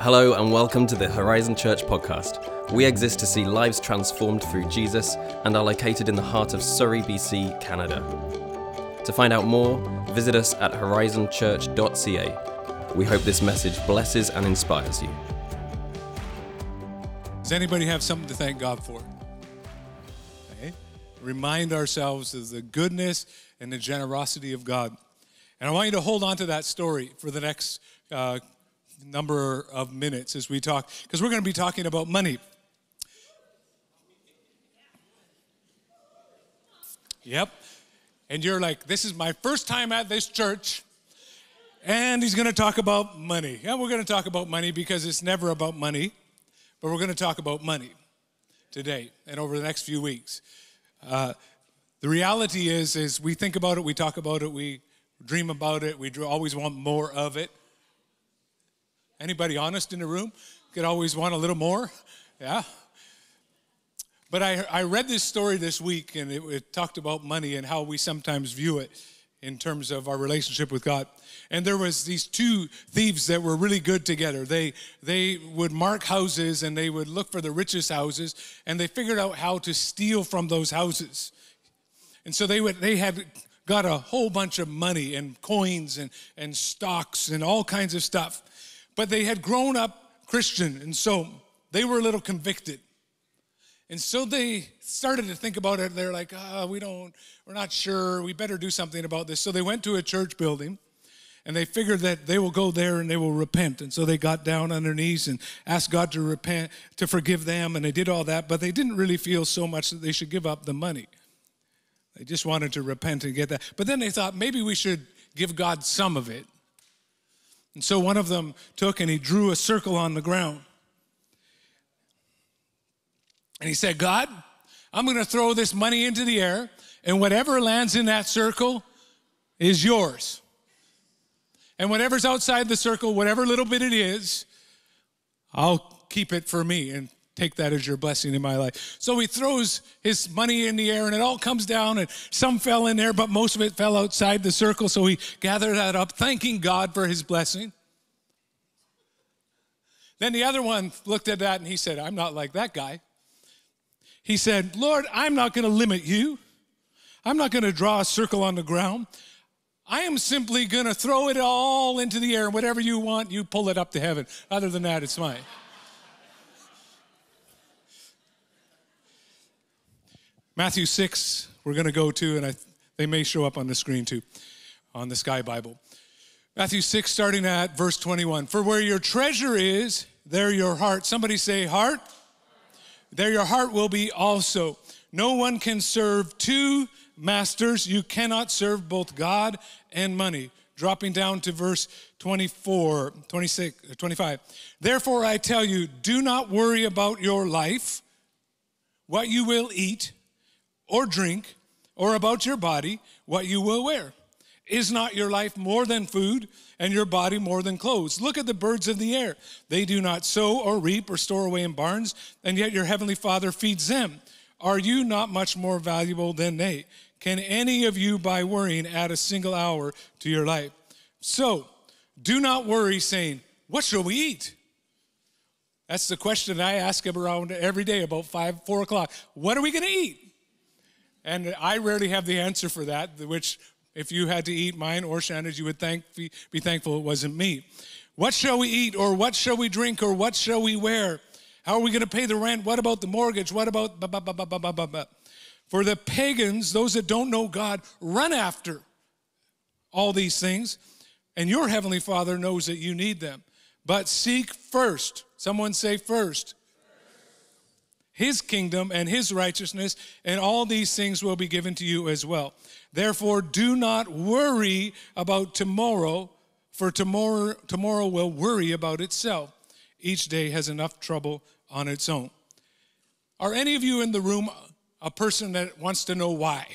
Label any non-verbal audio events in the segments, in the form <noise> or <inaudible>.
Hello, and welcome to the Horizon Church podcast. We exist to see lives transformed through Jesus and are located in the heart of Surrey, BC, Canada. To find out more, visit us at horizonchurch.ca. We hope this message blesses and inspires you. Does anybody have something to thank God for? Okay. Remind ourselves of the goodness and the generosity of God. And I want you to hold on to that story for the next uh, number of minutes as we talk, because we're going to be talking about money. Yep. And you're like, this is my first time at this church, and he's going to talk about money. Yeah, we're going to talk about money because it's never about money, but we're going to talk about money today and over the next few weeks. Uh, the reality is, is we think about it, we talk about it, we dream about it, we always want more of it. Anybody honest in the room? Could always want a little more? Yeah. But I, I read this story this week and it, it talked about money and how we sometimes view it in terms of our relationship with God. And there was these two thieves that were really good together. They they would mark houses and they would look for the richest houses and they figured out how to steal from those houses. And so they would they had got a whole bunch of money and coins and, and stocks and all kinds of stuff. But they had grown up Christian, and so they were a little convicted. And so they started to think about it. They're like, oh, we don't, we're not sure. We better do something about this. So they went to a church building and they figured that they will go there and they will repent. And so they got down on their knees and asked God to repent, to forgive them. And they did all that, but they didn't really feel so much that they should give up the money. They just wanted to repent and get that. But then they thought maybe we should give God some of it. And so one of them took and he drew a circle on the ground. And he said, God, I'm going to throw this money into the air, and whatever lands in that circle is yours. And whatever's outside the circle, whatever little bit it is, I'll keep it for me and take that as your blessing in my life. So he throws his money in the air and it all comes down and some fell in there, but most of it fell outside the circle. So he gathered that up, thanking God for his blessing. Then the other one looked at that and he said, I'm not like that guy. He said, Lord, I'm not going to limit you. I'm not going to draw a circle on the ground. I am simply going to throw it all into the air. And whatever you want, you pull it up to heaven. Other than that, it's mine. Matthew 6, we're going to go to, and I, they may show up on the screen too, on the Sky Bible. Matthew 6, starting at verse 21. For where your treasure is, there your heart. Somebody say, heart. There your heart will be also. No one can serve two masters. You cannot serve both God and money. Dropping down to verse 24, 26, uh, 25. Therefore, I tell you, do not worry about your life, what you will eat or drink, or about your body, what you will wear. Is not your life more than food, and your body more than clothes? Look at the birds of the air. They do not sow or reap or store away in barns, and yet your heavenly Father feeds them. Are you not much more valuable than they? Can any of you, by worrying, add a single hour to your life? So, do not worry, saying, What shall we eat? That's the question I ask him around every day about five, four o'clock. What are we going to eat? And I rarely have the answer for that, which if you had to eat mine or Shanna's, you would thank, be, thankful it wasn't me. What shall we eat, or what shall we drink, or what shall we wear? How are we going to pay the rent? What about the mortgage? What about. Bah, bah, bah, For the pagans, those that don't know God, run after all these things, and your heavenly Father knows that you need them. But seek first, someone say first, his kingdom and his righteousness, and all these things will be given to you as well. Therefore, do not worry about tomorrow, for tomorrow, tomorrow will worry about itself. Each day has enough trouble on its own. Are any of you in the room a person that wants to know why?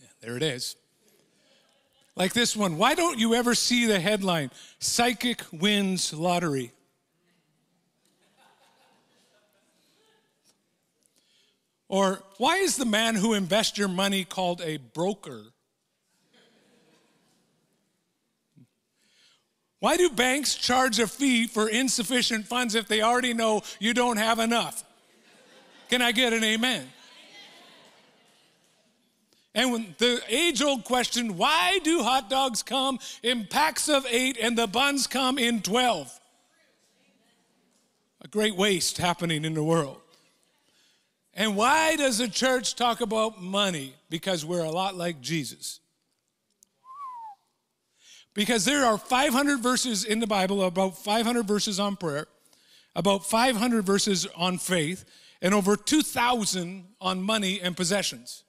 Yeah, there it is. Like this one. Why don't you ever see the headline, Psychic Wins Lottery? Or why is the man who invests your money called a broker? Why do banks charge a fee for insufficient funds if they already know you don't have enough? Can I get an amen? And the age old question why do hot dogs come in packs of eight and the buns come in 12? A great waste happening in the world. And why does the church talk about money? Because we're a lot like Jesus. Because there are 500 verses in the Bible, about 500 verses on prayer, about 500 verses on faith, and over 2,000 on money and possessions.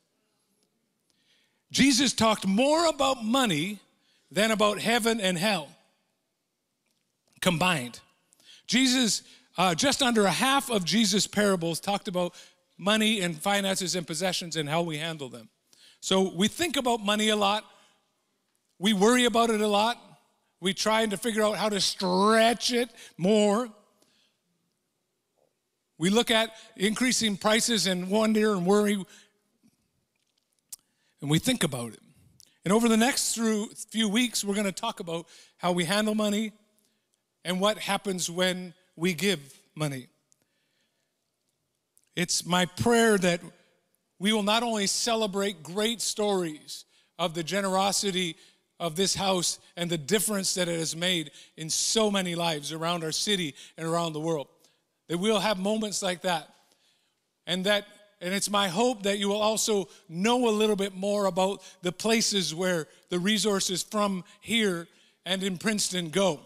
Jesus talked more about money than about heaven and hell combined. Jesus, uh, just under a half of Jesus' parables talked about money and finances and possessions and how we handle them. So we think about money a lot. We worry about it a lot. We try and to figure out how to stretch it more. We look at increasing prices and wonder and worry, and we think about it. And over the next few weeks, we're going to talk about how we handle money and what happens when we give money. It's my prayer that we will not only celebrate great stories of the generosity of this house and the difference that it has made in so many lives around our city and around the world, that we'll have moments like that. And that and it's my hope that you will also know a little bit more about the places where the resources from here and in Princeton go.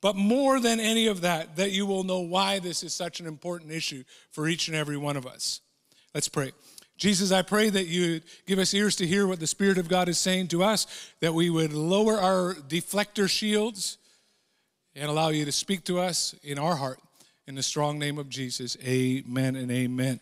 But more than any of that, that you will know why this is such an important issue for each and every one of us. Let's pray. Jesus, I pray that you give us ears to hear what the Spirit of God is saying to us, that we would lower our deflector shields and allow you to speak to us in our heart. In the strong name of Jesus, amen and amen.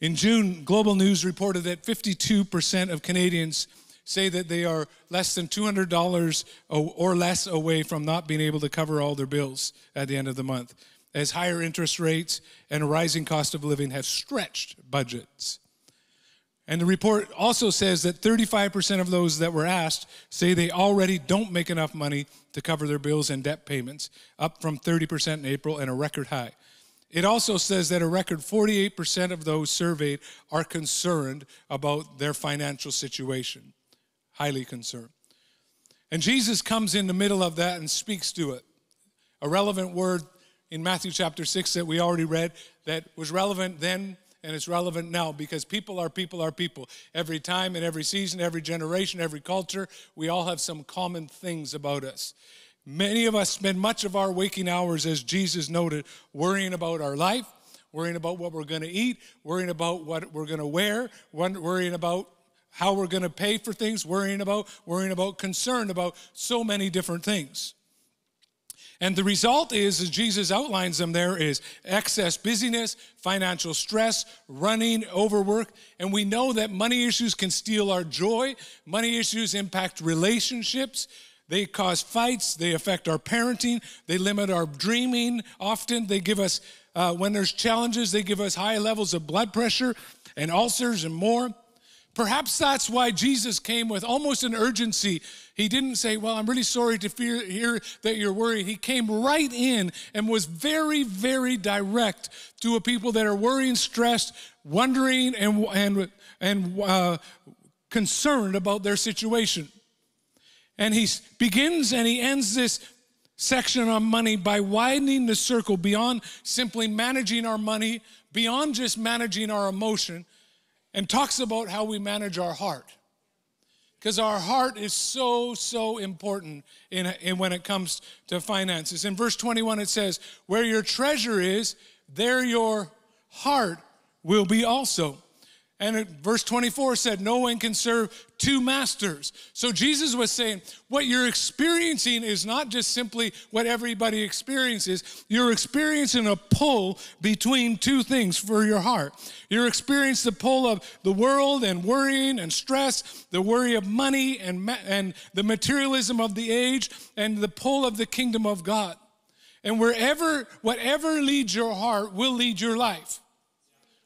In June, Global News reported that 52% of Canadians say that they are less than $200 or less away from not being able to cover all their bills at the end of the month, as higher interest rates and a rising cost of living have stretched budgets. And the report also says that 35% of those that were asked say they already don't make enough money to cover their bills and debt payments, up from 30% in April and a record high. It also says that a record 48% of those surveyed are concerned about their financial situation highly concerned. And Jesus comes in the middle of that and speaks to it. A relevant word in Matthew chapter 6 that we already read that was relevant then and it's relevant now because people are people are people. Every time and every season, every generation, every culture, we all have some common things about us. Many of us spend much of our waking hours, as Jesus noted, worrying about our life, worrying about what we're going to eat, worrying about what we're going to wear, worrying about how we're going to pay for things, worrying about, worrying about, concerned about so many different things. And the result is, as Jesus outlines them there, is excess busyness, financial stress, running, overwork. And we know that money issues can steal our joy. Money issues impact relationships. They cause fights. They affect our parenting. They limit our dreaming often. They give us, uh, when there's challenges, they give us high levels of blood pressure and ulcers and more. Perhaps that's why Jesus came with almost an urgency. He didn't say, Well, I'm really sorry to fear, hear that you're worried. He came right in and was very, very direct to a people that are worrying, stressed, wondering, and, and, and uh, concerned about their situation. And he begins and he ends this section on money by widening the circle beyond simply managing our money, beyond just managing our emotion and talks about how we manage our heart. Because our heart is so, so important in, in when it comes to finances. In verse 21, it says, Where your treasure is, there your heart will be also. And verse 24 said, No one can serve two masters. So Jesus was saying, What you're experiencing is not just simply what everybody experiences. You're experiencing a pull between two things for your heart. You're experiencing the pull of the world and worrying and stress, the worry of money and, and the materialism of the age, and the pull of the kingdom of God. And wherever, whatever leads your heart will lead your life.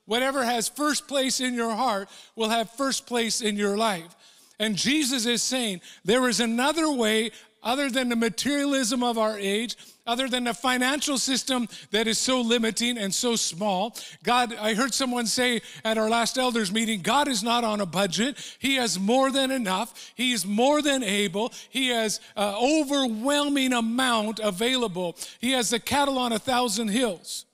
Whatever has first place in your heart will have first place in your life. And Jesus is saying there is another way other than the materialism of our age, other than the financial system that is so limiting and so small. God, I heard someone say at our last elders meeting, God is not on a budget. He has more than enough. He is more than able. He has an overwhelming amount available. He has the cattle on a thousand hills.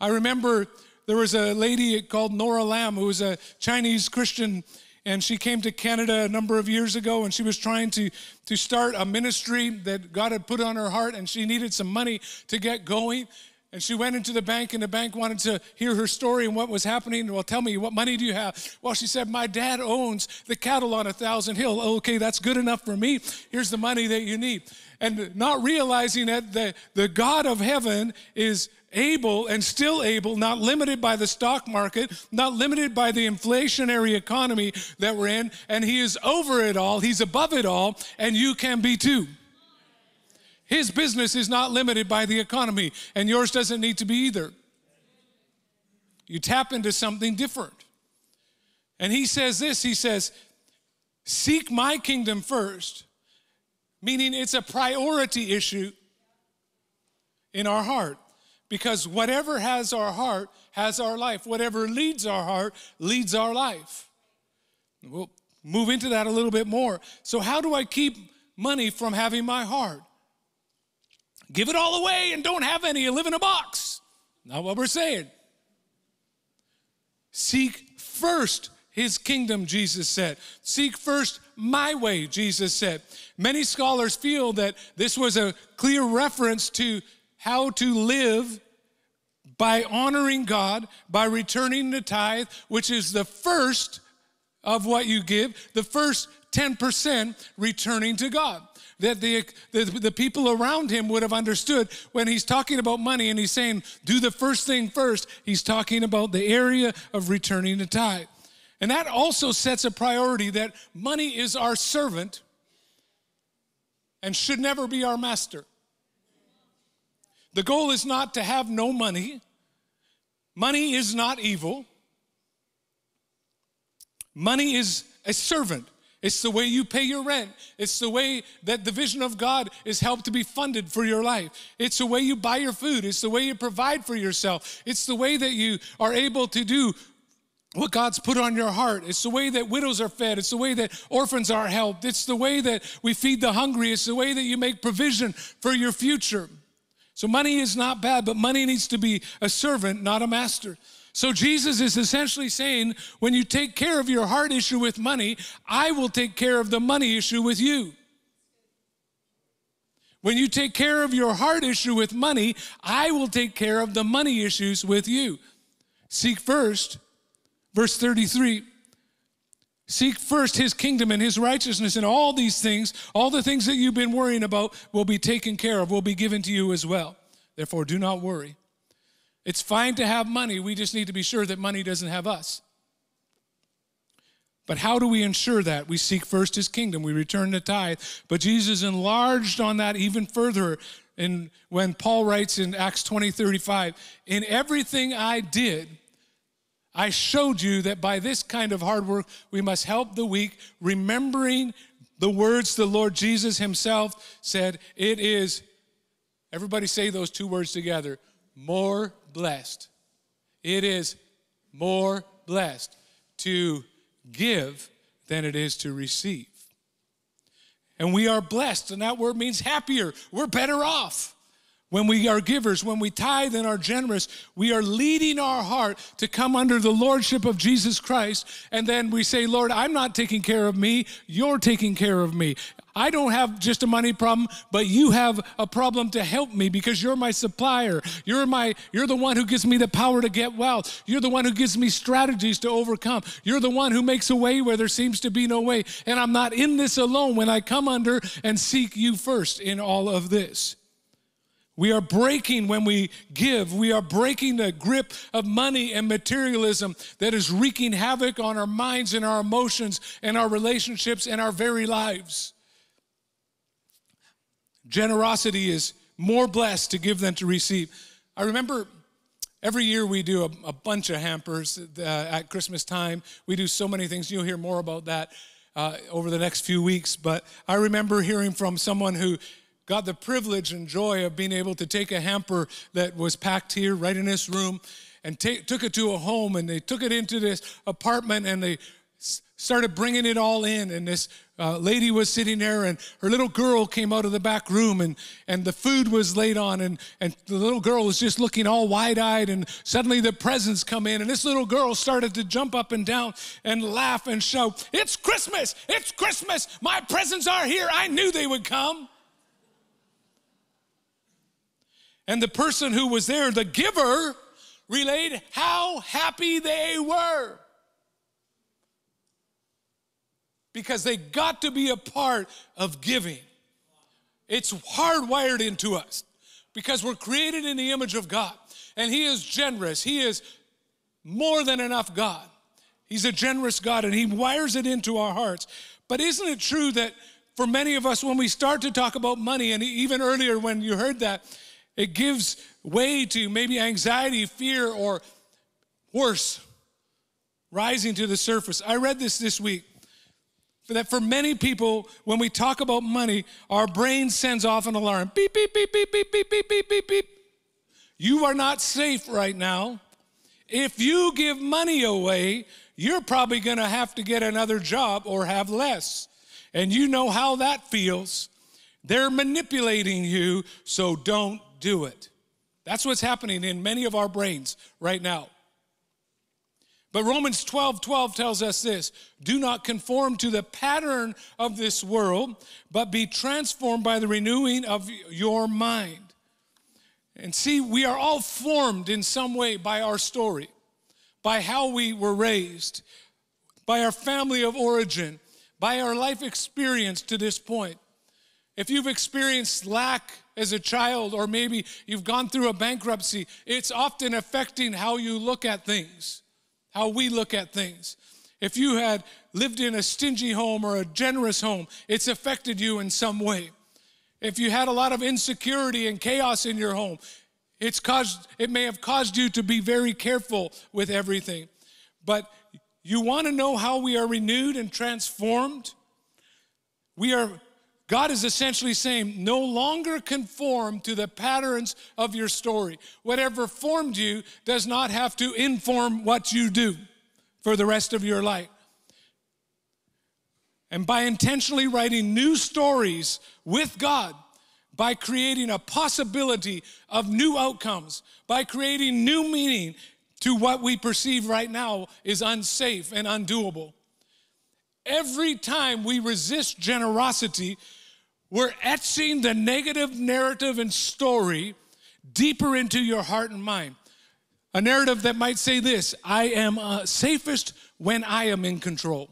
I remember there was a lady called Nora Lam who was a Chinese Christian and she came to Canada a number of years ago and she was trying to, to start a ministry that God had put on her heart and she needed some money to get going. And she went into the bank, and the bank wanted to hear her story and what was happening. Well, tell me, what money do you have? Well, she said, My dad owns the cattle on a thousand hill. Oh, okay, that's good enough for me. Here's the money that you need. And not realizing that the, the God of heaven is able and still able, not limited by the stock market, not limited by the inflationary economy that we're in, and He is over it all, He's above it all, and you can be too. His business is not limited by the economy, and yours doesn't need to be either. You tap into something different. And he says this he says, Seek my kingdom first, meaning it's a priority issue in our heart. Because whatever has our heart has our life. Whatever leads our heart leads our life. We'll move into that a little bit more. So, how do I keep money from having my heart? Give it all away and don't have any live in a box. Not what we're saying. Seek first his kingdom, Jesus said. Seek first my way, Jesus said. Many scholars feel that this was a clear reference to how to live by honoring God, by returning the tithe, which is the first of what you give, the first 10% returning to God. That the, the, the, people around him would have understood when he's talking about money and he's saying, do the first thing first, he's talking about the area of returning the tithe. And that also sets a priority that money is our servant and should never be our master. The goal is not to have no money. Money is not evil. Money is a servant. It's the way you pay your rent. It's the way that the vision of God is helped to be funded for your life. It's the way you buy your food. It's the way you provide for yourself. It's the way that you are able to do what God's put on your heart. It's the way that widows are fed. It's the way that orphans are helped. It's the way that we feed the hungry. It's the way that you make provision for your future. So money is not bad, but money needs to be a servant, not a master. So Jesus is essentially saying, when you take care of your heart issue with money, I will take care of the money issue with you. When you take care of your heart issue with money, I will take care of the money issues with you. Seek first, verse 33 Seek first his kingdom and his righteousness, and all these things, all the things that you've been worrying about, will be taken care of, will be given to you as well. Therefore, do not worry. It's fine to have money, we just need to be sure that money doesn't have us. But how do we ensure that? We seek first his kingdom, we return the tithe. But Jesus enlarged on that even further in, when Paul writes in Acts 20 35, In everything I did, I showed you that by this kind of hard work, we must help the weak, remembering the words the Lord Jesus himself said. It is, everybody say those two words together more blessed. It is more blessed to give than it is to receive. And we are blessed, and that word means happier. We're better off. When we are givers, when we tithe and are generous, we are leading our heart to come under the lordship of Jesus Christ. And then we say, Lord, I'm not taking care of me, you're taking care of me. I don't have just a money problem, but you have a problem to help me because you're my supplier. You're my you're the one who gives me the power to get wealth. You're the one who gives me strategies to overcome. You're the one who makes a way where there seems to be no way. And I'm not in this alone when I come under and seek you first in all of this. We are breaking when we give. We are breaking the grip of money and materialism that is wreaking havoc on our minds and our emotions and our relationships and our very lives. Generosity is more blessed to give than to receive. I remember every year we do a, a bunch of hampers uh, at Christmas time. We do so many things. You'll hear more about that. uh, over the next few weeks. But I remember hearing from someone who got the privilege and joy of being able to take a hamper that was packed here right in this room and take, took it to a home and they took it into this apartment and they started bringing it all in and this uh, lady was sitting there and her little girl came out of the back room and, and the food was laid on and, and the little girl was just looking all wide-eyed and suddenly the presents come in and this little girl started to jump up and down and laugh and shout it's christmas! It's christmas! My presents are here! I knew they would come. And the person who was there the giver relayed how happy they were because they got to be a part of giving. It's hardwired into us because we're created in the image of God and He is generous. He is more than enough God. He's a generous God and He wires it into our hearts. But isn't it true that for many of us, when we start to talk about money, and even earlier when you heard that, it gives way to maybe anxiety, fear, or worse, rising to the surface. I read this this week that for many people, when we talk about money, our brain sends off an alarm beep, beep, beep, beep, beep, beep, beep, beep, beep, beep. You are not safe right now. If you give money away, you're probably going to have to get another job or have less. And you know how that feels. They're manipulating you, so don't do it. That's what's happening in many of our brains right now. But Romans 12 12 tells us this do not conform to the pattern of this world, but be transformed by the renewing of your mind. And see, we are all formed in some way by our story, by how we were raised, by our family of origin, by our life experience to this point. If you've experienced lack as a child, or maybe you've gone through a bankruptcy, it's often affecting how you look at things how we look at things. If you had lived in a stingy home or a generous home, it's affected you in some way. If you had a lot of insecurity and chaos in your home, it's caused, it may have caused you to be very careful with everything. But you want to know how we are renewed and transformed? We are God is essentially saying, no longer conform to the patterns of your story. Whatever formed you does not have to inform what you do for the rest of your life. And by intentionally writing new stories with God, by creating a possibility of new outcomes, by creating new meaning to what we perceive right now is unsafe and undoable. Every time we resist generosity, we're etching the negative narrative and story deeper into your heart and mind. A narrative that might say this I am uh, safest when I am in control.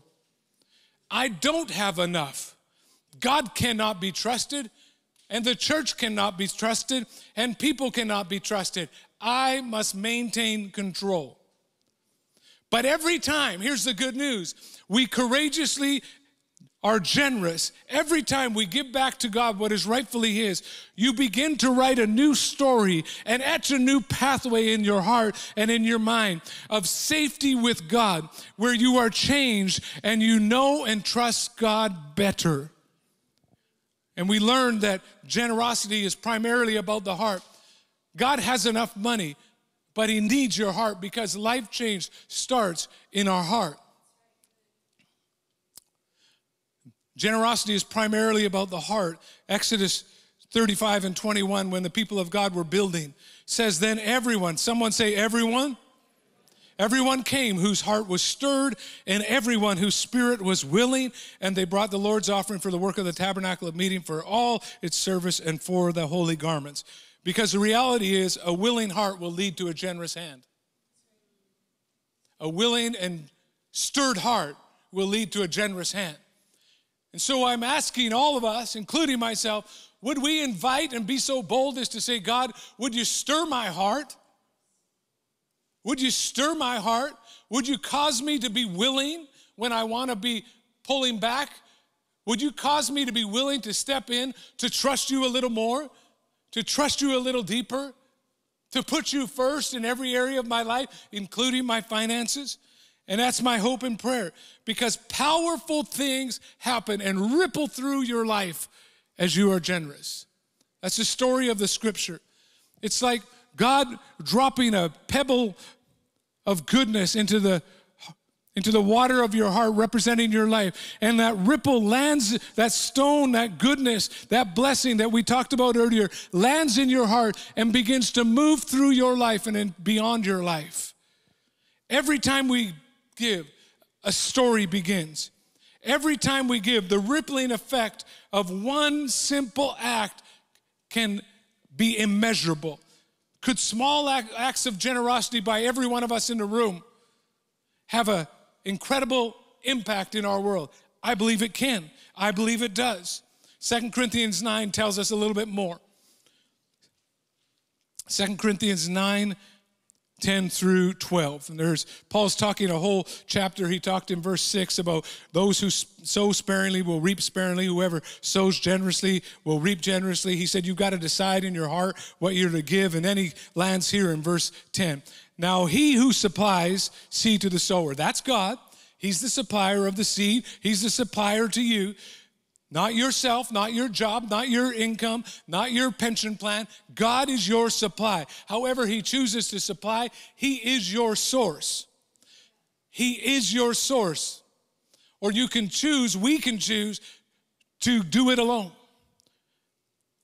I don't have enough. God cannot be trusted, and the church cannot be trusted, and people cannot be trusted. I must maintain control. But every time, here's the good news we courageously are generous, every time we give back to God what is rightfully His, you begin to write a new story and etch a new pathway in your heart and in your mind of safety with God, where you are changed and you know and trust God better. And we learn that generosity is primarily about the heart. God has enough money, but He needs your heart because life change starts in our heart. Generosity is primarily about the heart. Exodus 35 and 21, when the people of God were building, says, Then everyone, someone say, everyone. Everyone came whose heart was stirred, and everyone whose spirit was willing, and they brought the Lord's offering for the work of the tabernacle of meeting for all its service and for the holy garments. Because the reality is, a willing heart will lead to a generous hand. A willing and stirred heart will lead to a generous hand. And so I'm asking all of us, including myself, would we invite and be so bold as to say, God, would you stir my heart? Would you stir my heart? Would you cause me to be willing when I want to be pulling back? Would you cause me to be willing to step in, to trust you a little more, to trust you a little deeper, to put you first in every area of my life, including my finances? And that's my hope and prayer because powerful things happen and ripple through your life as you are generous. That's the story of the scripture. It's like God dropping a pebble of goodness into the into the water of your heart representing your life. And that ripple lands that stone that goodness that blessing that we talked about earlier lands in your heart and begins to move through your life and beyond your life. Every time we give a story begins. Every time we give the rippling effect of one simple act can be immeasurable. Could small acts of generosity by every one of us in the room have an incredible impact in our world? I believe it can. I believe it does. Second Corinthians 9 tells us a little bit more. Second Corinthians 9 10 through 12. And there's Paul's talking a whole chapter. He talked in verse 6 about those who sow sparingly will reap sparingly. Whoever sows generously will reap generously. He said, You've got to decide in your heart what you're to give. And then he lands here in verse 10. Now, he who supplies seed to the sower, that's God. He's the supplier of the seed, He's the supplier to you. Not yourself, not your job, not your income, not your pension plan. God is your supply. However, He chooses to supply, He is your source. He is your source. Or you can choose, we can choose to do it alone.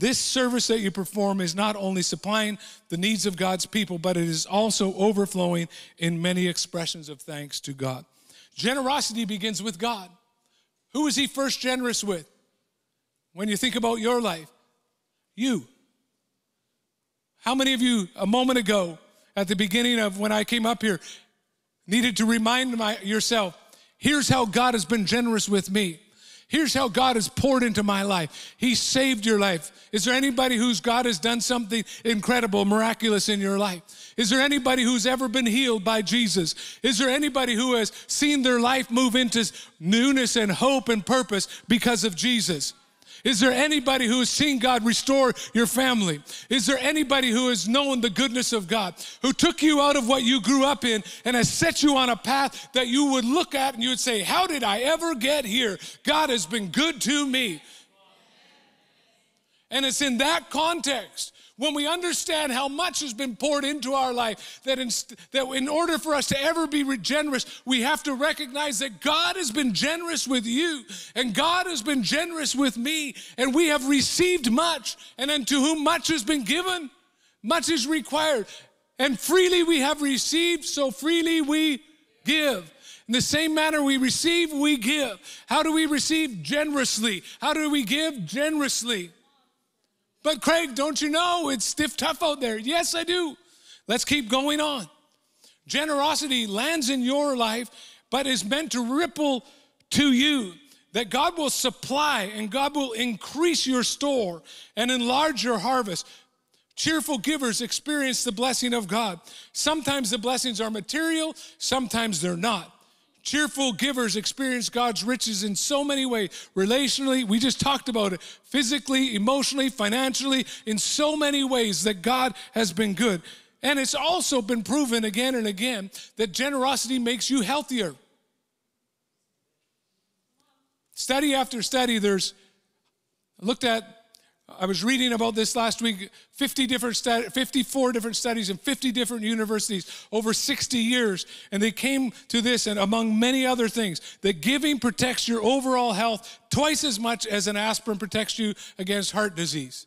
This service that you perform is not only supplying the needs of God's people, but it is also overflowing in many expressions of thanks to God. Generosity begins with God. Who is He first generous with? When you think about your life, you. How many of you, a moment ago, at the beginning of when I came up here, needed to remind my, yourself, here's how God has been generous with me. Here's how God has poured into my life. He saved your life. Is there anybody whose God has done something incredible, miraculous in your life? Is there anybody who's ever been healed by Jesus? Is there anybody who has seen their life move into newness and hope and purpose because of Jesus? Is there anybody who has seen God restore your family? Is there anybody who has known the goodness of God, who took you out of what you grew up in and has set you on a path that you would look at and you would say, How did I ever get here? God has been good to me. And it's in that context when we understand how much has been poured into our life, that in, that in order for us to ever be generous, we have to recognize that God has been generous with you, and God has been generous with me, and we have received much, and unto whom much has been given, much is required. And freely we have received, so freely we give. In the same manner we receive, we give. How do we receive? Generously. How do we give? Generously. But Craig, don't you know it's stiff tough out there? Yes, I do. Let's keep going on. Generosity lands in your life, but is meant to ripple to you. That God will supply and God will increase your store and enlarge your harvest. Cheerful givers experience the blessing of God. Sometimes the blessings are material, sometimes they're not. Cheerful givers experience God's riches in so many ways. Relationally, we just talked about it. Physically, emotionally, financially, in so many ways that God has been good. And it's also been proven again and again that generosity makes you healthier. Study after study, there's looked at I was reading about this last week 50 different 54 different studies in 50 different universities over 60 years. And they came to this, and among many other things, that giving protects your overall health twice as much as an aspirin protects you against heart disease.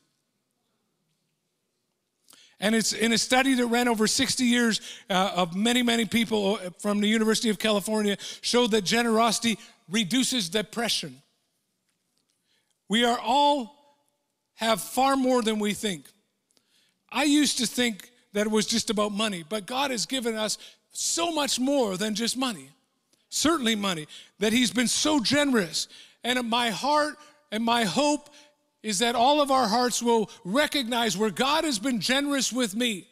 And it's in a study that ran over 60 years uh, of many, many people uh, from the University of California, showed that generosity reduces depression. We are all have far more than we think. I used to think that it was just about money, but God has given us so much more than just money. Certainly money, that He's been so generous. And my heart and my hope is that all of our hearts will recognize where God has been generous with me.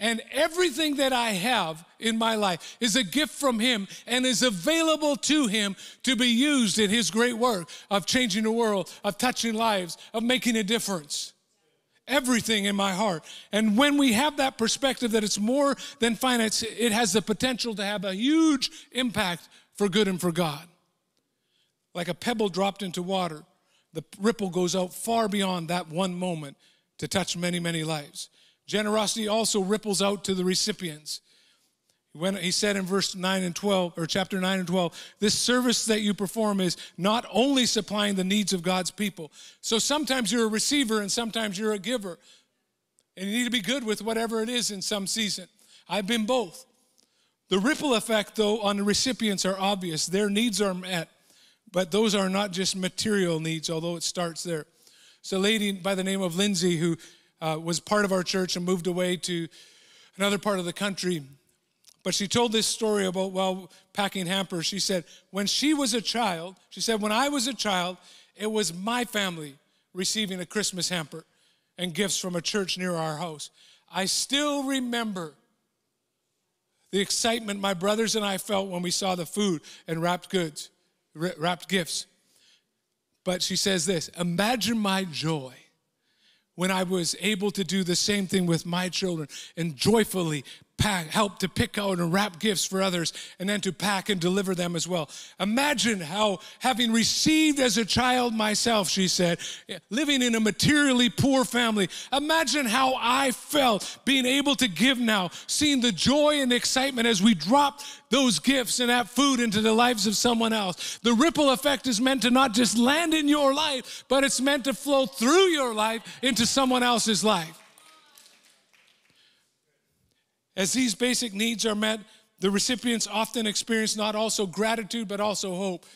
And everything that I have in my life is a gift from Him and is available to Him to be used in His great work of changing the world, of touching lives, of making a difference. Everything in my heart. And when we have that perspective that it's more than finance, it has the potential to have a huge impact for good and for God. Like a pebble dropped into water the ripple goes out far beyond that one moment to touch many, many lives. Generosity also ripples out to the recipients. When he said in verse 9 and 12, or chapter 9 and 12, this service that you perform is not only supplying the needs of God's people. So sometimes you're a receiver and sometimes you're a giver. And you need to be good with whatever it is in some season. I've been both. The ripple effect, though, on the recipients are obvious. Their needs are met. But those are not just material needs, although it starts there. So, a lady by the name of Lindsay, who uh, was part of our church and moved away to another part of the country, but she told this story about while packing hampers. She said, when she was a child, she said, when I was a child, it was my family receiving a Christmas hamper and gifts from a church near our house. I still remember the excitement my brothers and I felt when we saw the food and wrapped goods wrapped gifts. But she says this Imagine my joy when I was able to do the same thing with my children and joyfully pack, help to pick out and wrap gifts for others, and then to pack and deliver them as well. Imagine how, having received as a child myself, she said, living in a materially poor family, imagine how I felt being able to give now, seeing the joy and excitement as we drop those gifts and that food into the lives of someone else. The ripple effect is meant to not just land in your life, but it's meant to flow through your life into someone else's life. As these basic needs are met, the recipients often experience not also gratitude, but also hope.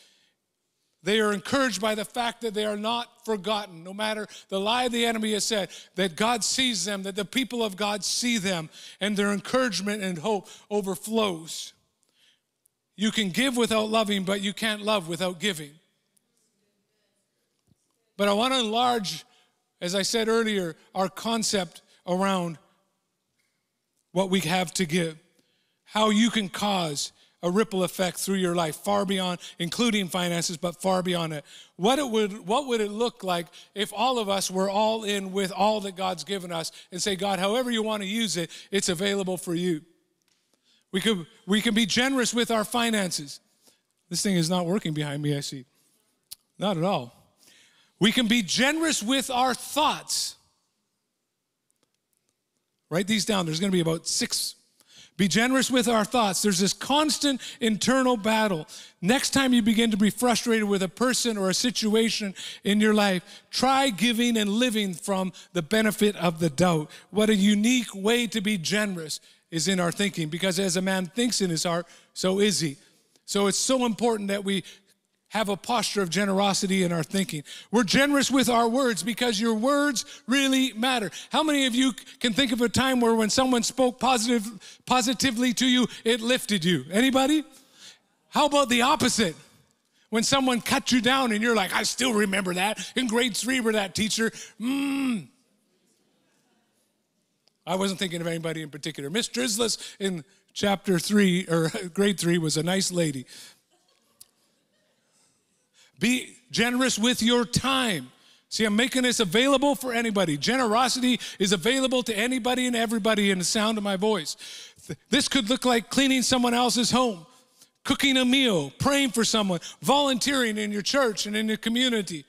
They are encouraged by the fact that they are not forgotten, no matter the lie the enemy has said, that God sees them, that the people of God see them, and their encouragement and hope overflows. You can give without loving, but you can't love without giving. But I want to enlarge, as I said earlier, our concept around what we have to give, how you can cause a ripple effect through your life, far beyond, including finances, but far beyond it. What, it would, what would it look like if all of us were all in with all that God's given us and say, God, however you want to use it, it's available for you. We, could, we can be generous with our finances. This thing is not working behind me, I see. Not at all. We can be generous with our thoughts. Write these down. There's going to be about six. Be generous with our thoughts. There's this constant internal battle. Next time you begin to be frustrated with a person or a situation in your life, try giving and living from the benefit of the doubt. What a unique way to be generous is in our thinking because as a man thinks in his heart, so is he. So it's so important that we have a posture of generosity in our thinking. We're generous with our words because your words really matter. How many of you can think of a time where when someone spoke positive, positively to you, it lifted you? Anybody? How about the opposite? When someone cut you down and you're like, I still remember that. In grade three, where that teacher, mmm. I wasn't thinking of anybody in particular. Miss Drislis in chapter three or <laughs> grade three was a nice lady. Be generous with your time. See, I'm making this available for anybody. Generosity is available to anybody and everybody in the sound of my voice. This could look like cleaning someone else's home, cooking a meal, praying for someone, volunteering in your church and in your community.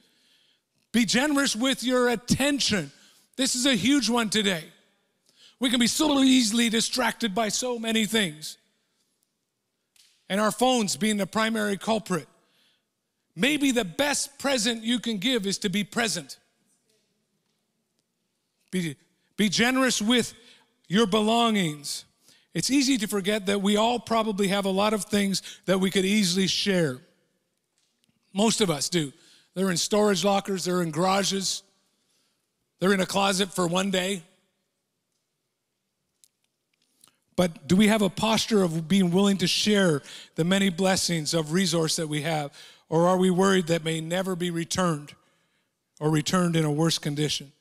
Be generous with your attention. This is a huge one today. We can be so easily distracted by so many things. And our phones being the primary culprit. Maybe the best present you can give is to be present. Be, be generous with your belongings. It's easy to forget that we all probably have a lot of things that we could easily share. Most of us do. They're in storage lockers, they're in garages, they're in a closet for one day. But do we have a posture of being willing to share the many blessings of resource that we have? Or are we worried that may never be returned? or returned in a worse condition.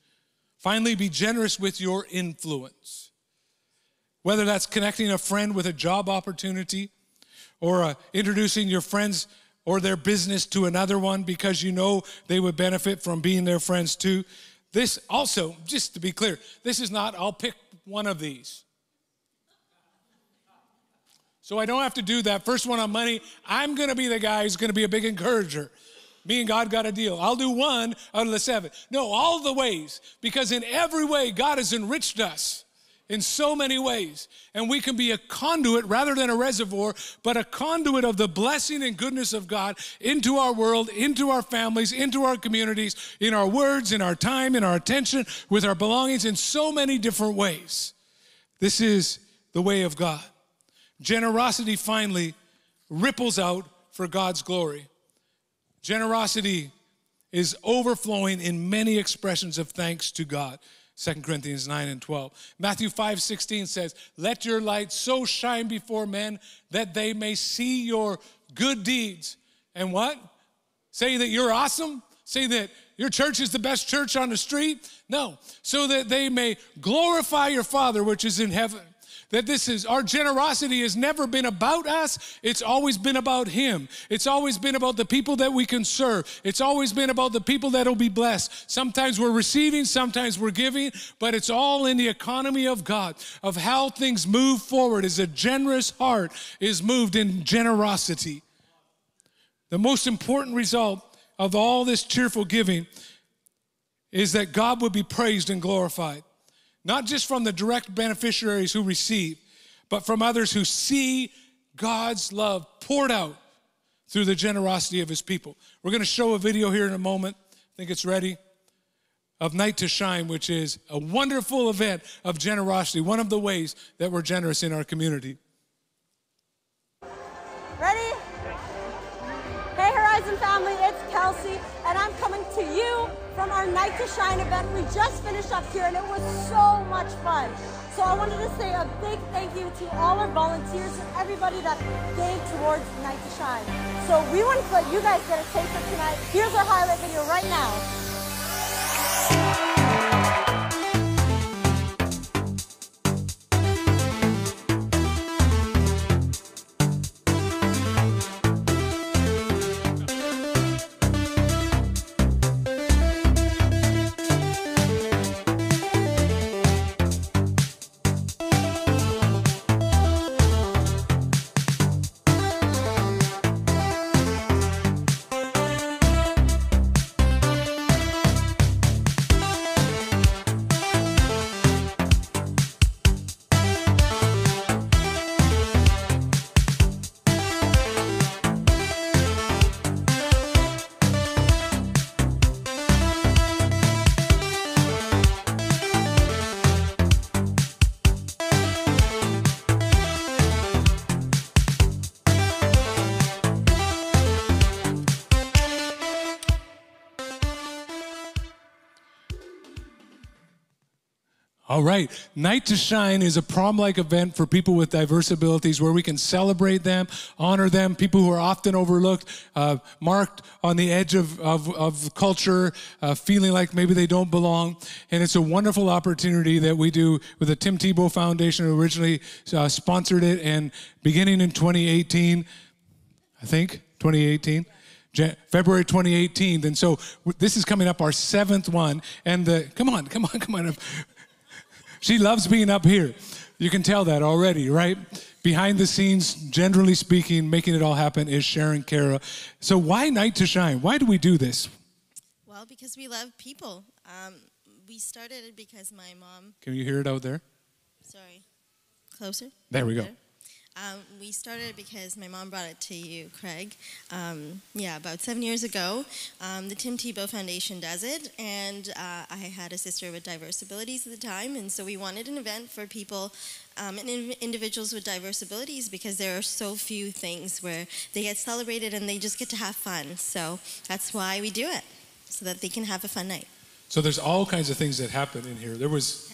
Finally, be generous with your influence. Whether that's connecting a friend with a job opportunity or uh, introducing your friends or their business to another one because you know they would benefit from being their friends too. This also, just to be clear, this is not, I'll pick one of these. So I don't have to do that. First one on money, I'm going to be the guy who's going to be a big encourager. Me and God got a deal. I'll do one out of the seven. No, all the ways, because in every way, God has enriched us in so many ways. And we can be a conduit rather than a reservoir, but a conduit of the blessing and goodness of God into our world, into our families, into our communities, in our words, in our time, in our attention, with our belongings in so many different ways. This is the way of God. Generosity finally ripples out for God's glory. Generosity is overflowing in many expressions of thanks to God. 2 Corinthians 9 and 12. Matthew 5 16 says, Let your light so shine before men that they may see your good deeds. And what? Say that you're awesome? Say that your church is the best church on the street? No. So that they may glorify your Father which is in heaven that this is our generosity has never been about us. It's always been about him. It's always been about the people that we can serve. It's always been about the people that will be blessed. Sometimes we're receiving sometimes we're giving but it's all in the economy of god of how things move forward. As a generous heart is moved in generosity. The most important result of all this cheerful giving is that god would be praised and glorified not just from the direct beneficiaries who receive, but from others who see God's love poured out through the generosity of his people. We're going to show a video here in a moment. I think it's ready. Of Night to Shine, which is a wonderful event of generosity, one of the ways that we're generous in our community. Ready? Hey, Horizon family, it's Kelsey, and I'm coming to you from our Night to Shine event. We just finished up here and it was so much fun. So I wanted to say a big thank you to all our volunteers and everybody that gave towards Night to Shine. So we wanted to let you guys get a taste of tonight. Here's our highlight video right now. All right. Night to Shine is a prom like event for people with diverse abilities where we can celebrate them, honor them, people who are often overlooked, uh, marked on the edge of, of, of culture, uh, feeling like maybe they don't belong. And it's a wonderful opportunity that we do with the Tim Tebow Foundation, who originally uh, sponsored it. And beginning in 2018, I think, 2018. February 2018. And so this is coming up our seventh one. And the, come on, come on, come on. She loves being up here. You can tell that already, right? Behind the scenes, generally speaking, making it all happen is Sharon Kara. So, why Night to Shine? Why do we do this? Well, because we love people. Um, we started it because my mom. Can you hear it out there? Sorry. Closer? There we go. Um, we started because my mom brought it to you, Craig. Um, yeah, about seven years ago. Um, the Tim Tebow Foundation does it, and uh, I had a sister with diverse abilities at the time, and so we wanted an event for people um, and in individuals with diverse abilities because there are so few things where they get celebrated and they just get to have fun. So that's why we do it, so that they can have a fun night. So there's all kinds of things that happen in here. There was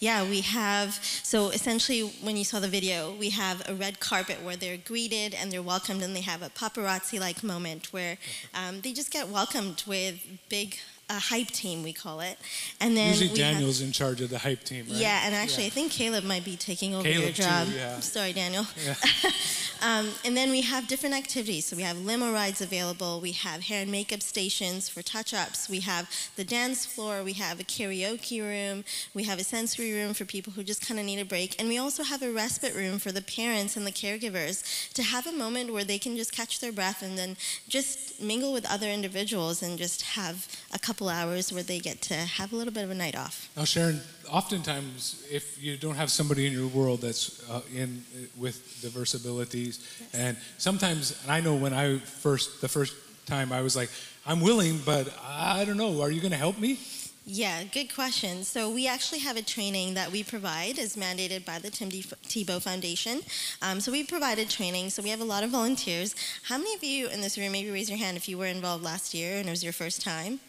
yeah, we have, so essentially when you saw the video, we have a red carpet where they're greeted and they're welcomed and they have a paparazzi-like moment where um, they just get welcomed with big a hype team, we call it. And then Usually we have- Daniel's in charge of the hype team, right? yeah, and actually, I think Caleb might be taking over your Caleb too, job. yeah. Sorry, Daniel. Yeah. <laughs> um, and then we have different activities. So we have limo rides available. We have hair and makeup stations for touch-ups. We have the dance floor. We have a karaoke room. We have a sensory room for people who just kind of need a break. And we also have a respite room for the parents and the caregivers to have a moment where they can just catch their breath and then just mingle with other individuals and just have a couple hours where they get to have a little bit of a night off. Now, Sharon, oftentimes, if you don't have somebody in your world that's uh, in with diverse abilities, and sometimes, and I know when I first, the first time, I was like, I'm willing, but I don't know. Are you going to help me? Yeah, good question. So we actually have a training that we provide, is mandated by the Tim Tebow Foundation. Um, so we provided training. So we have a lot of volunteers. How many of you in this room, maybe raise your hand if you were involved last year and it was your first time?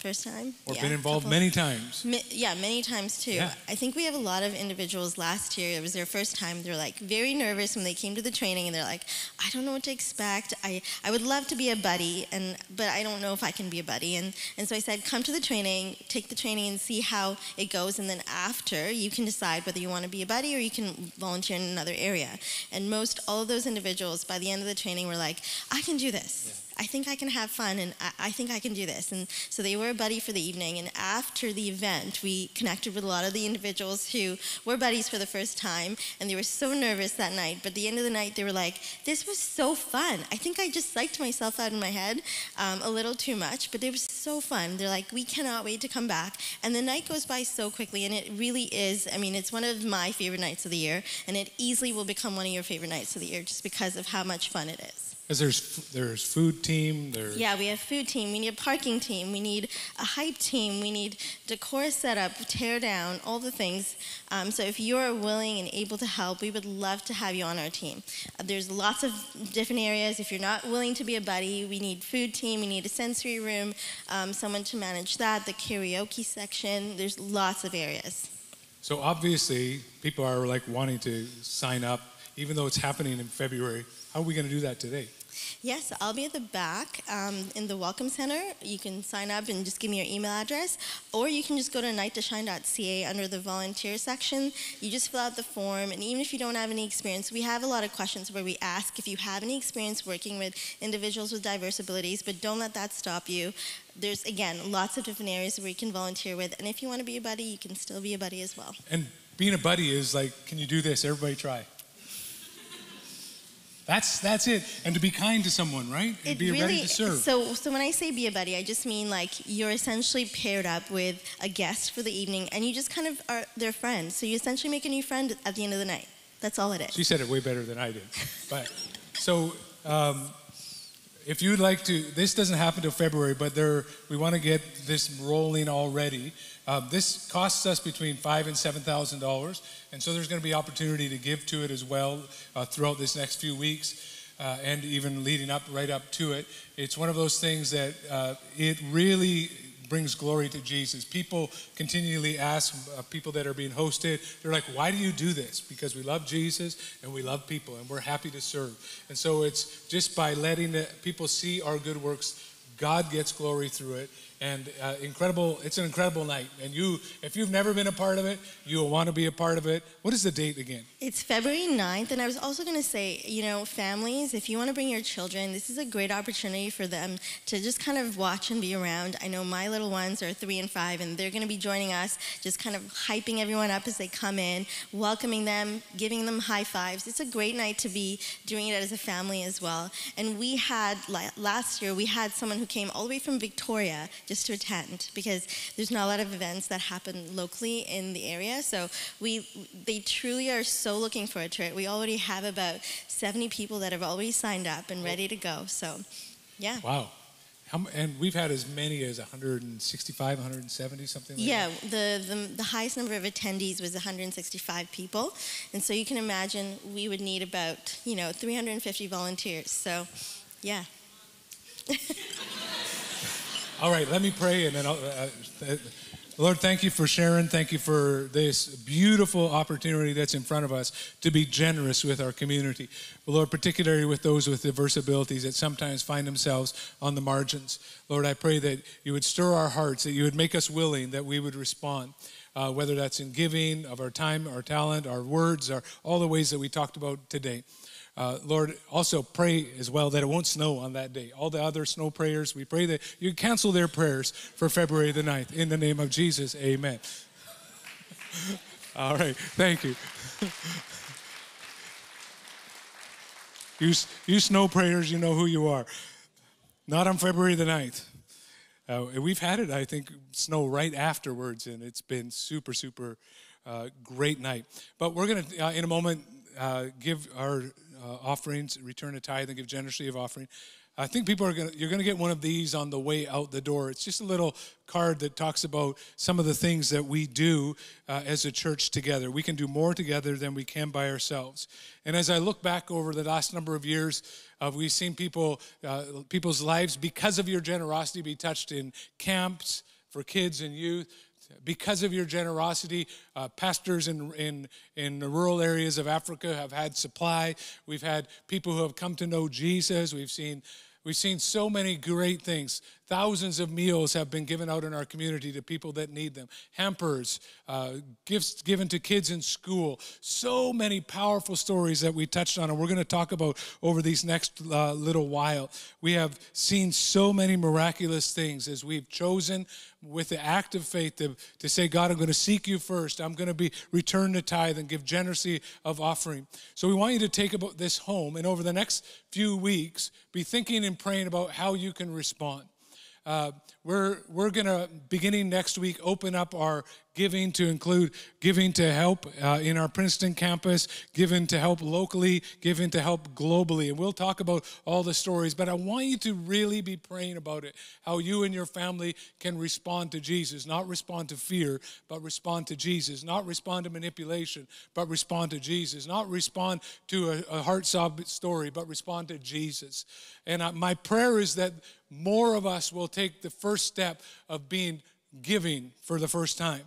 First time? Or Yeah, been involved couple. many times? Ma- yeah, many times too. Yeah. I think we have a lot of individuals last year, it was their first time, they're like very nervous when they came to the training and they're like, I don't know what to expect. I, I would love to be a buddy, and but I don't know if I can be a buddy. And, and so I said, come to the training, take the training and see how it goes. And then after, you can decide whether you want to be a buddy or you can volunteer in another area. And most all of those individuals, by the end of the training, were like, I can do this. I think I can have fun and I, I think I can do this. And so they were a buddy for the evening. And after the event, we connected with a lot of the individuals who were buddies for the first time. And they were so nervous that night. But at the end of the night, they were like, this was so fun. I think I just psyched myself out in my head um, a little too much, but it was so fun. They're like, we cannot wait to come back. And the night goes by so quickly. And it really is, I mean, it's one of my favorite nights of the year. And it easily will become one of your favorite nights of the year just because of how much fun it is. Because there's there's food team, there's Yeah, we have food team, we need a parking team, we need a hype team, we need decor setup, tear down, all the things. Um, so if you're willing and able to help, we would love to have you on our team. Uh, there's lots of different areas. If you're not willing to be a buddy, we need food team, we need a sensory room, um, someone to manage that, the karaoke section. There's lots of areas. So obviously, people are like wanting to sign up, even though it's happening in February. How are we going to do that today? Yes, I'll be at the back um, in the Welcome Center. You can sign up and just give me your email address, or you can just go to nighttoshine.ca under the volunteer section. You just fill out the form, and even if you don't have any experience, we have a lot of questions where we ask if you have any experience working with individuals with diverse abilities, but don't let that stop you. There's, again, lots of different areas where you can volunteer with, and if you want to be a buddy, you can still be a buddy as well. And being a buddy is like, can you do this? Everybody try. That's that's it. And to be kind to someone, right? And be ready to serve. So, so when I say be a buddy, I just mean like you're essentially paired up with a guest for the evening, and you just kind of are their friend. So you essentially make a new friend at the end of the night. That's all it is. She said it way better than I did. But so um, if you'd like to, this doesn't happen till February, but there we want to get this rolling already. Um, this costs us between five and seven thousand dollars, and so there's going to be opportunity to give to it as well uh, throughout this next few weeks. Uh, and even leading up right up to it, it's one of those things that uh, it really brings glory to Jesus. People continually ask uh, people that are being hosted, they're like, why do you do this? Because we love Jesus and we love people and we're happy to serve. And so it's just by letting the people see our good works, God gets glory through it. And uh, incredible, it's an incredible night. And you, if you've never been a part of it, you'll want to be a part of it. What is the date again? It's February 9th, and I was also going to say, you know, families, if you want to bring your children, this is a great opportunity for them to just kind of watch and be around. I know my little ones are three and five, and they're going to be joining us, just kind of hyping everyone up as they come in, welcoming them, giving them high fives. It's a great night to be doing it as a family as well. And we had, last year, we had someone who came all the way from Victoria just to attend because there's not a lot of events that happen locally in the area. So we, they truly are so looking forward to it. We already have about 70 people that have already signed up and ready to go. So, yeah. Wow. How, and we've had as many as 165, 170, something like Yeah, that. the, the, the highest number of attendees was 165 people. And so you can imagine we would need about, you know, 350 volunteers. So, yeah. <laughs> All right, let me pray and then I'll, uh, uh, Lord, thank you for sharing. Thank you for this beautiful opportunity that's in front of us to be generous with our community. Lord, particularly with those with diverse abilities that sometimes find themselves on the margins. Lord, I pray that you would stir our hearts, that you would make us willing, that we would respond. Uh, whether that's in giving of our time, our talent, our words, our, all the ways that we talked about today. Uh, Lord, also pray as well that it won't snow on that day. All the other snow prayers, we pray that you cancel their prayers for February the 9th. In the name of Jesus, amen. <laughs> All right, thank you. <laughs> you. You snow prayers, you know who you are. Not on February the 9th. Uh, we've had it, I think, snow right afterwards, and it's been super, super uh, great night. But we're going to, uh, in a moment, uh, give our uh, offerings, return a tithe, and give generously of offering. I think people are going to, you're going to get one of these on the way out the door. It's just a little card that talks about some of the things that we do uh, as a church together. We can do more together than we can by ourselves. And as I look back over the last number of years, uh, we've seen people, uh, people's lives because of your generosity be touched in camps for kids and youth because of your generosity, uh, pastors in, in, in the rural areas of Africa have had supply. We've had people who have come to know Jesus. We've seen We've seen so many great things. Thousands of meals have been given out in our community to people that need them. Hampers, uh, gifts given to kids in school. So many powerful stories that we touched on, and we're going to talk about over these next uh, little while. We have seen so many miraculous things as we've chosen with the act of faith to, to say, God, I'm going to seek you first. I'm going to be return the tithe and give generously of offering. So we want you to take about this home, and over the next few weeks, be thinking and praying about how you can respond. Uh, we're we're to, beginning next week, open up our giving to include giving to help uh, in our Princeton campus, giving to help locally, giving to help globally. And we'll talk about all the stories, but I want you to really be praying about it how you and your family can respond to Jesus, not respond to fear, but respond to Jesus, not respond to manipulation, but respond to Jesus, not respond to a, a heart sob story, but respond to Jesus. And I, my prayer is that more of us will take the first step of being giving for the first time.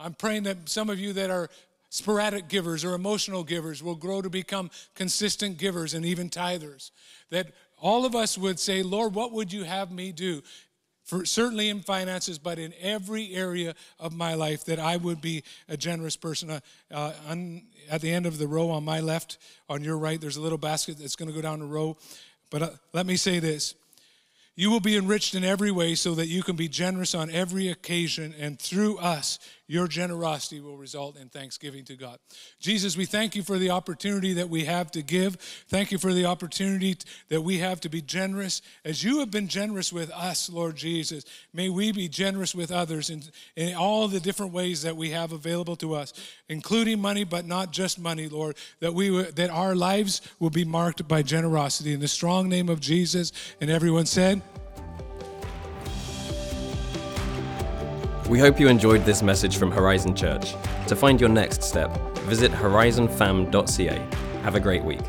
I'm praying that some of you that are sporadic givers or emotional givers will grow to become consistent givers and even tithers. That all of us would say, Lord, what would you have me do? For certainly in finances, but in every area of my life, that I would be a generous person. Uh, uh, on, at the end of the row on my left, on your right, there's a little basket that's going to go down the row. But uh, let me say this you will be enriched in every way so that you can be generous on every occasion, and through us, your generosity will result in thanksgiving to God. Jesus, we thank you for the opportunity that we have to give. Thank you for the opportunity that we have to be generous. As you have been generous with us, Lord Jesus, may we be generous with others in, in all the different ways that we have available to us, including money, but not just money, Lord, that, we that our lives will be marked by generosity. In the strong name of Jesus, and everyone said, We hope you enjoyed this message from Horizon Church. To find your next step, visit horizonfam.ca. Have a great week.